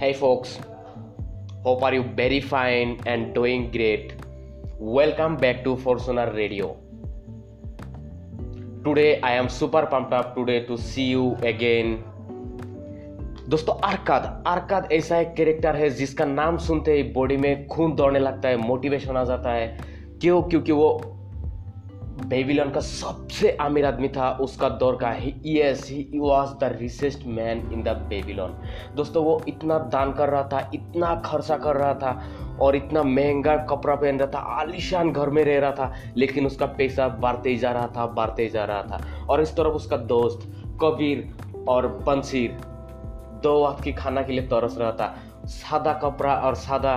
Hey folks, hope are you very fine and doing great. Welcome back to Fortuner Radio. Today I am super pumped up today to see you again. दोस्तों आरकाद आरकाद ऐसा एक character है जिसका नाम सुनते ही body में खून दौड़ने लगता है मोटिवेशन आ जाता है क्यों क्योंकि वो बेबीलोन का सबसे अमीर आदमी था, उसका दौर का ही yes he was the richest man in the Babylon दोस्तों, वो इतना दान कर रहा था, इतना खर्चा कर रहा था और इतना महँगा कपड़ा पहन रहा था, आलिशान घर में रह रहा था, लेकिन उसका पैसा बढ़ते ही जा रहा था बढ़ते ही जा रहा था। और इस तरफ़ उसका दोस्त, कबीर और बंसीर, दो वक्त की खाना के लिए तरस रहा था। सादा कपड़ा और सादा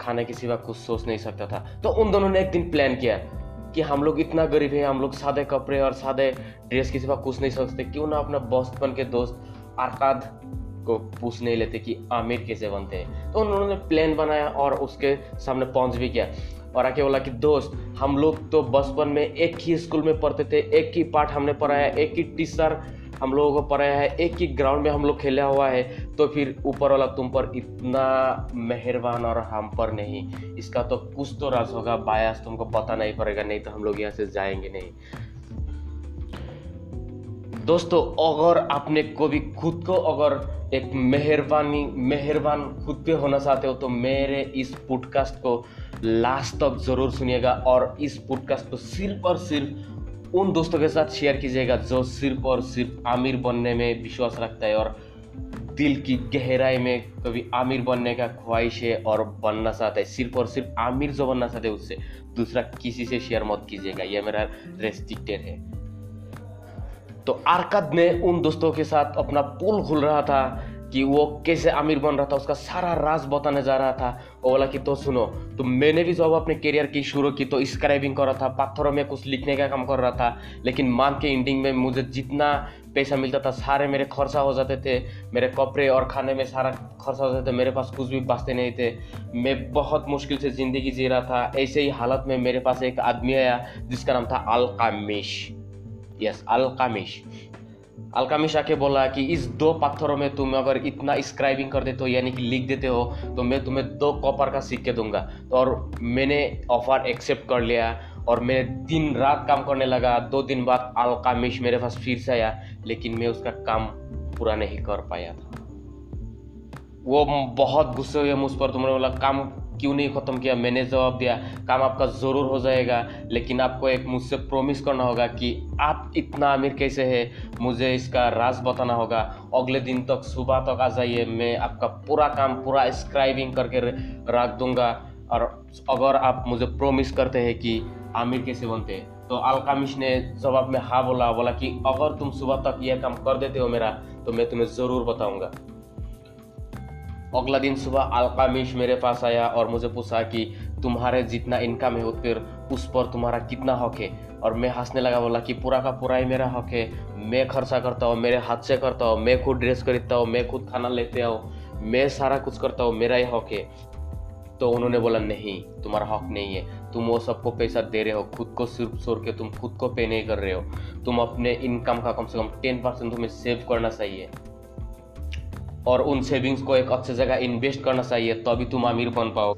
खाने के सिवा कुछ सोच नहीं सकता था। तो उन दोनों ने एक दिन प्लान किया। कि हम लोग इतना गरीब है, हम लोग सादे कपड़े और सादे ड्रेस के सिवा कुछ नहीं सोचते। क्यों ना अपना बचपन के दोस्त आरकाद को पूछ नहीं लेते कि आमिर कैसे बनते हैं। तो उन्होंने प्लान बनाया और उसके सामने पहुँच भी किया और आके बोला कि, दोस्त, हम लोग तो बचपन में एक ही स्कूल में पढ़ते थे, एक ही पाठ हमने पढ़ाया, एक ही टीचर हम लोगों को पढ़ाया है, एक ही ग्राउंड में हम लोग खेला हुआ है तो फिर ऊपर वाला तुम पर इतना मेहरबान और हम पर नहीं। इसका तो कुछ तो राज होगा बायस तुमको पता नहीं पड़ेगा, नहीं तो हम लोग यहाँ से जाएँगे नहीं। दोस्तों, अगर आपने कभी खुद को अगर एक मेहरबानी, मेहरबान खुद पे होना चाहते हो तो मेरे इस पॉडकास्ट को लास्ट तक ज़रूर सुनिएगा और इस पॉडकास्ट को सिर्फ़ और सिर्फ़ उन दोस्तों के साथ शेयर कीजिएगा जो सिर्फ़ और सिर्फ़ आमिर बनने में विश्वास रखता है और दिल की गहराई में कभी आमिर बनने का ख्वाहिश है और बनना चाहता है। सिर्फ़ और सिर्फ़ आमिर जो बनना चाहते हैं, उससे दूसरा किसी से शेयर मत कीजिएगा। यह मेरा रेस्ट्रिक्टेड है। तो आरकद ने उन दोस्तों के साथ अपना पुल खुल रहा था। कि वो कैसे आमिर बन रहा था, उसका सारा राज बताने जा रहा था। वो बोला कि तो सुनो तो मैंने भी जब अपने करियर की शुरू की तो स्क्राइबिंग कर रहा था, पत्थरों में कुछ लिखने का काम कर रहा था। लेकिन मान के एंडिंग में मुझे जितना पैसा मिलता था, सारे मेरे खर्चा हो जाते थे। मेरे कपड़े और खाने में सारा खर्चा हो जाते थे, मेरे पास कुछ भी बचते नहीं थे। मैं बहुत मुश्किल से ज़िंदगी जी रहा था। ऐसे ही हालत में मेरे पास एक आदमी आया, जिसका नाम था अलकामिश। यस अलकामिश। अलकामिश आके बोला कि इस दो पत्थरों में तुम अगर इतना स्क्राइबिंग कर देते हो, यानी कि लिख देते हो तो मैं तुम्हें दो कॉपर का सिक्के दूँगा। तो और मैंने ऑफ़र एक्सेप्ट कर लिया और मैं दिन रात काम करने लगा। दो दिन बाद अलकामिश मेरे पास फिर से आया, लेकिन मैं उसका काम पूरा नहीं कर पाया था। वो बहुत गुस्से हुए मुझ पर। तुमने बोला, काम क्यों नहीं ख़त्म किया? मैंने जवाब दिया, काम आपका ज़रूर हो जाएगा, लेकिन आपको एक मुझसे प्रॉमिस करना होगा कि आप इतना अमीर कैसे है? मुझे इसका राज बताना होगा। अगले दिन तक, सुबह तक आ जाइए, मैं आपका पूरा काम, पूरा स्क्राइबिंग करके रख दूँगा। और अगर आप मुझे प्रॉमिस करते हैं कि आमिर कैसे बनते हैं? तो अलकामिश ने जवाब में हाँ बोला बोला कि अगर तुम सुबह तक यह काम कर देते हो मेरा तो मैं तुम्हें ज़रूर बताऊँगा। अगला दिन सुबह अलकामिश मेरे पास आया और मुझे पूछा कि तुम्हारे जितना इनकम है फिर उस पर तुम्हारा कितना हक है? और मैं हंसने लगा, बोला कि पूरा का पूरा ही मेरा हक है। मैं खर्चा करता हूँ, मेरे हाथ से करता हूँ, मैं खुद ड्रेस खरीदता हूँ, मैं खुद खाना लेते हूँ मैं सारा कुछ करता हूँ, मेरा ही हक है। तो उन्होंने बोला, नहीं, तुम्हारा हक नहीं है। तुम वो सबको पैसा दे रहे हो, खुद को सिर्फ़ छोड़ के तुम खुद को पे नहीं कर रहे हो। तुम अपने इनकम का कम से कम टेन परसेंट तुम्हें सेव करना चाहिए। और उन सेविंग्स को एक अच्छी जगह इन्वेस्ट करना चाहिए, तभी तुम अमीर बन पाओ।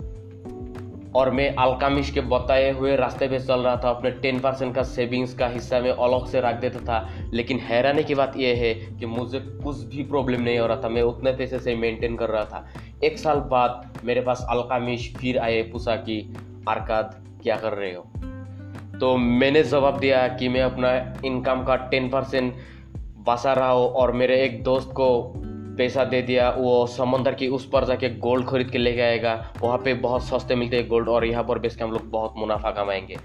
और मैं अलकामिश के बताए हुए रास्ते पे चल रहा था, अपने टेन परसेंट का सेविंग्स का हिस्सा में अलग से रख देता था। लेकिन हैरानी की बात यह है कि मुझे कुछ भी प्रॉब्लम नहीं हो रहा था, मैं उतने पैसे से मेंटेन कर रहा था। एक साल बाद मेरे पास अलकामिश फिर आए, पूछा कि, आरकाद, क्या कर रहे हो? तो मैंने जवाब दिया कि मैं अपना इनकम का टेन परसेंट बचा रहा हूँ और मेरे एक दोस्त को पैसा दे दिया, वो समंदर की उस पर जाके गोल्ड खरीद के लेके आएगा। वहाँ पे बहुत सस्ते मिलते हैं गोल्ड और यहाँ पर बेच के हम लोग बहुत मुनाफा कमाएँगे।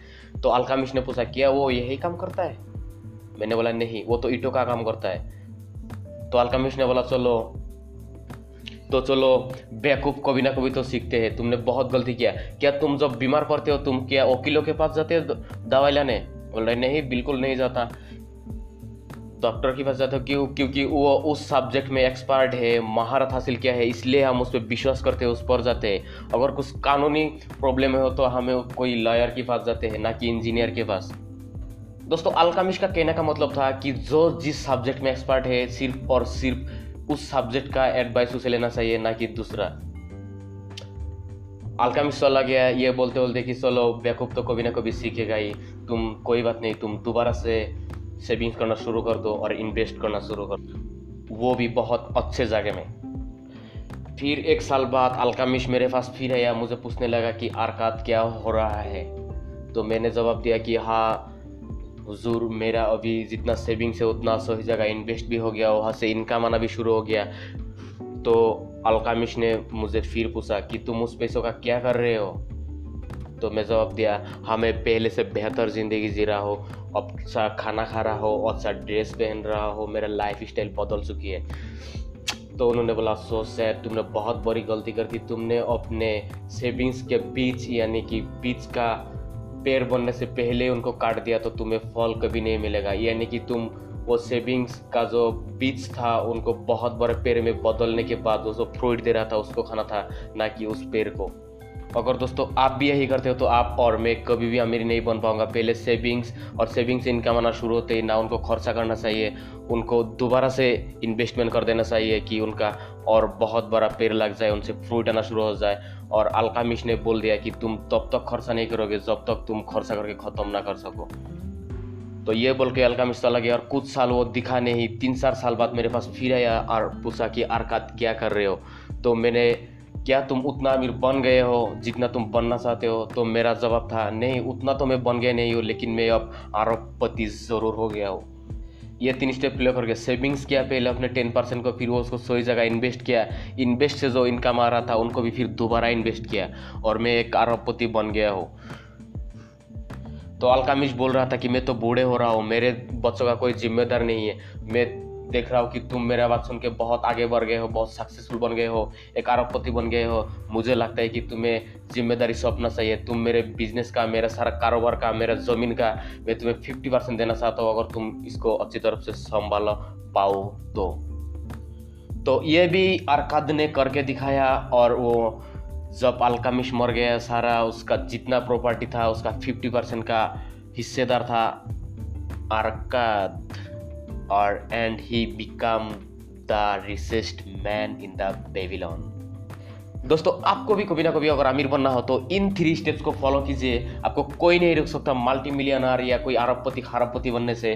तो अलकामिश ने पूछा, क्या वो यही काम करता है? मैंने बोला, नहीं, वो तो ईटों का काम करता है। तो अलकामिश ने बोला, चलो तो चलो, बेवकूफ़ कभी ना कभी तो सीखते हैं। तुमने बहुत गलती किया। क्या तुम जब बीमार पड़ते हो, तुम क्या वकीलों के पास जाते हो दवाई लाने? बोल रहे, नहीं, बिल्कुल नहीं जाता। डॉक्टर के जाते हो क्यों क्योंकि वो उस सब्जेक्ट में एक्सपर्ट है, महारत हासिल किया है, इसलिए हम उस पर विश्वास करते हैं, उस पर जाते हैं। अगर कुछ कानूनी प्रॉब्लम हो तो हमें कोई लॉयर के पास जाते हैं, ना कि इंजीनियर के पास। दोस्तों अलकामिश का कहने का मतलब था कि जो जिस सब्जेक्ट में एक्सपर्ट है, सिर्फ़ और सिर्फ़ उस सब्जेक्ट का एडवाइस उसे लेना चाहिए, ना कि दूसरा। अल्कामिस्ट चला गया ये बोलते बोलते कि, चलो, बेवकूफ़ तो कभी ना कभी सीखेगा ही। तुम, कोई बात नहीं, तुम दोबारा से सेविंग्स करना शुरू कर दो और इन्वेस्ट करना शुरू कर दो। वो भी बहुत अच्छे जगह में। फिर एक साल बाद अलकामिश मेरे पास फिर आया, मुझे पूछने लगा कि आरकात क्या हो रहा है? तो मैंने जवाब दिया कि हाँ हुजूर, मेरा अभी जितना सेविंग्स है उतना सही जगह इन्वेस्ट भी हो गया, वहाँ से इनकम आना भी शुरू हो गया। तो अलकामिश ने मुझे फिर पूछा कि तुम उस पैसों का क्या कर रहे हो? तो मैं जवाब दिया, हमें पहले से बेहतर ज़िंदगी जी रहा हो अच्छा खाना खा रहा हो अच्छा ड्रेस पहन रहा हो, मेरा लाइफ स्टाइल बदल चुकी है। तो उन्होंने बोला, सो सैड तुमने बहुत बड़ी गलती कर दी। तुमने अपने सेविंग्स के बीच, यानी कि बीच का पेड़ बनने से पहले उनको काट दिया तो तुम्हें फल कभी नहीं मिलेगा। यानी कि तुम वो सेविंग्स का जो बीज था, उनको बहुत बड़े पेड़ में बदलने के बाद वो जो फ्रूट दे रहा था, उसको खाना था, ना कि उस पेड़ को। अगर दोस्तों आप भी यही करते हो तो आप और मैं कभी भी अमीर नहीं बन पाऊँगा। पहले सेविंग्स और सेविंग्स इनकम आना शुरू होते ही ना उनको खर्चा करना चाहिए, उनको दोबारा से इन्वेस्टमेंट कर देना चाहिए कि उनका और बहुत बड़ा पेड़ लग जाए, उनसे फ्रूट आना शुरू हो जाए। और अलकामिश ने बोल दिया कि तुम तब तक खर्चा नहीं करोगे जब तक तुम खर्चा करके ख़त्म ना कर सको। तो ये बोल के अलकामिश चला गया और कुछ साल वो दिखा नहीं, तीन चार साल बाद मेरे पास फिर आया और पूछा कि आरकात क्या कर रहे हो? तो मैंने क्या तुम उतना अमीर बन गए हो जितना तुम बनना चाहते हो? तो मेरा जवाब था, नहीं, उतना तो मैं बन गया नहीं हूँ, लेकिन मैं अब आरोपपति ज़रूर हो गया हूँ। ये तीन स्टेप प्ले करके सेविंग्स किया, पहले अपने टेन परसेंट को, फिर वो उसको सही जगह इन्वेस्ट किया। इन्वेस्ट से जो इनकम आ रहा था, उनको भी फिर दोबारा इन्वेस्ट किया और मैं एक आरोपपति बन गया हूँ। तो अलकामिश बोल रहा था कि मैं तो बूढ़े हो रहा हूँ, मेरे बच्चों का कोई जिम्मेदार नहीं है। मैं देख रहा हूँ कि तुम मेरा बात सुन के बहुत आगे बढ़ गए हो, बहुत सक्सेसफुल बन गए हो, एक आरोपपति बन गए हो। मुझे लगता है कि तुम्हें ज़िम्मेदारी सौंपना चाहिए। तुम मेरे बिज़नेस का, मेरा सारा कारोबार का, मेरा ज़मीन का, मैं तुम्हें फिफ्टी परसेंट देना चाहता हूँ। अगर तुम इसको अच्छी तरफ़ से संभाल पाओ तो। तो ये भी अरकद ने करके दिखाया और वो जब अलकामिश मर गया, सारा उसका जितना प्रॉपर्टी था, उसका फिफ्टी परसेंट का हिस्सेदार था अरकद और and he become the richest man in the Babylon दोस्तों आपको भी कभी ना कभी अगर अमीर बनना हो तो इन थ्री स्टेप्स को फॉलो कीजिए। आपको कोई नहीं रोक सकता मल्टी मिलियनर या कोई अरबपति खरबपति बनने से।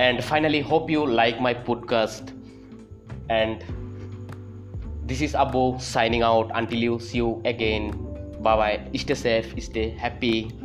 And finally hope you like my podcast and this is Abu signing out until you see you again bye bye Stay safe, stay happy.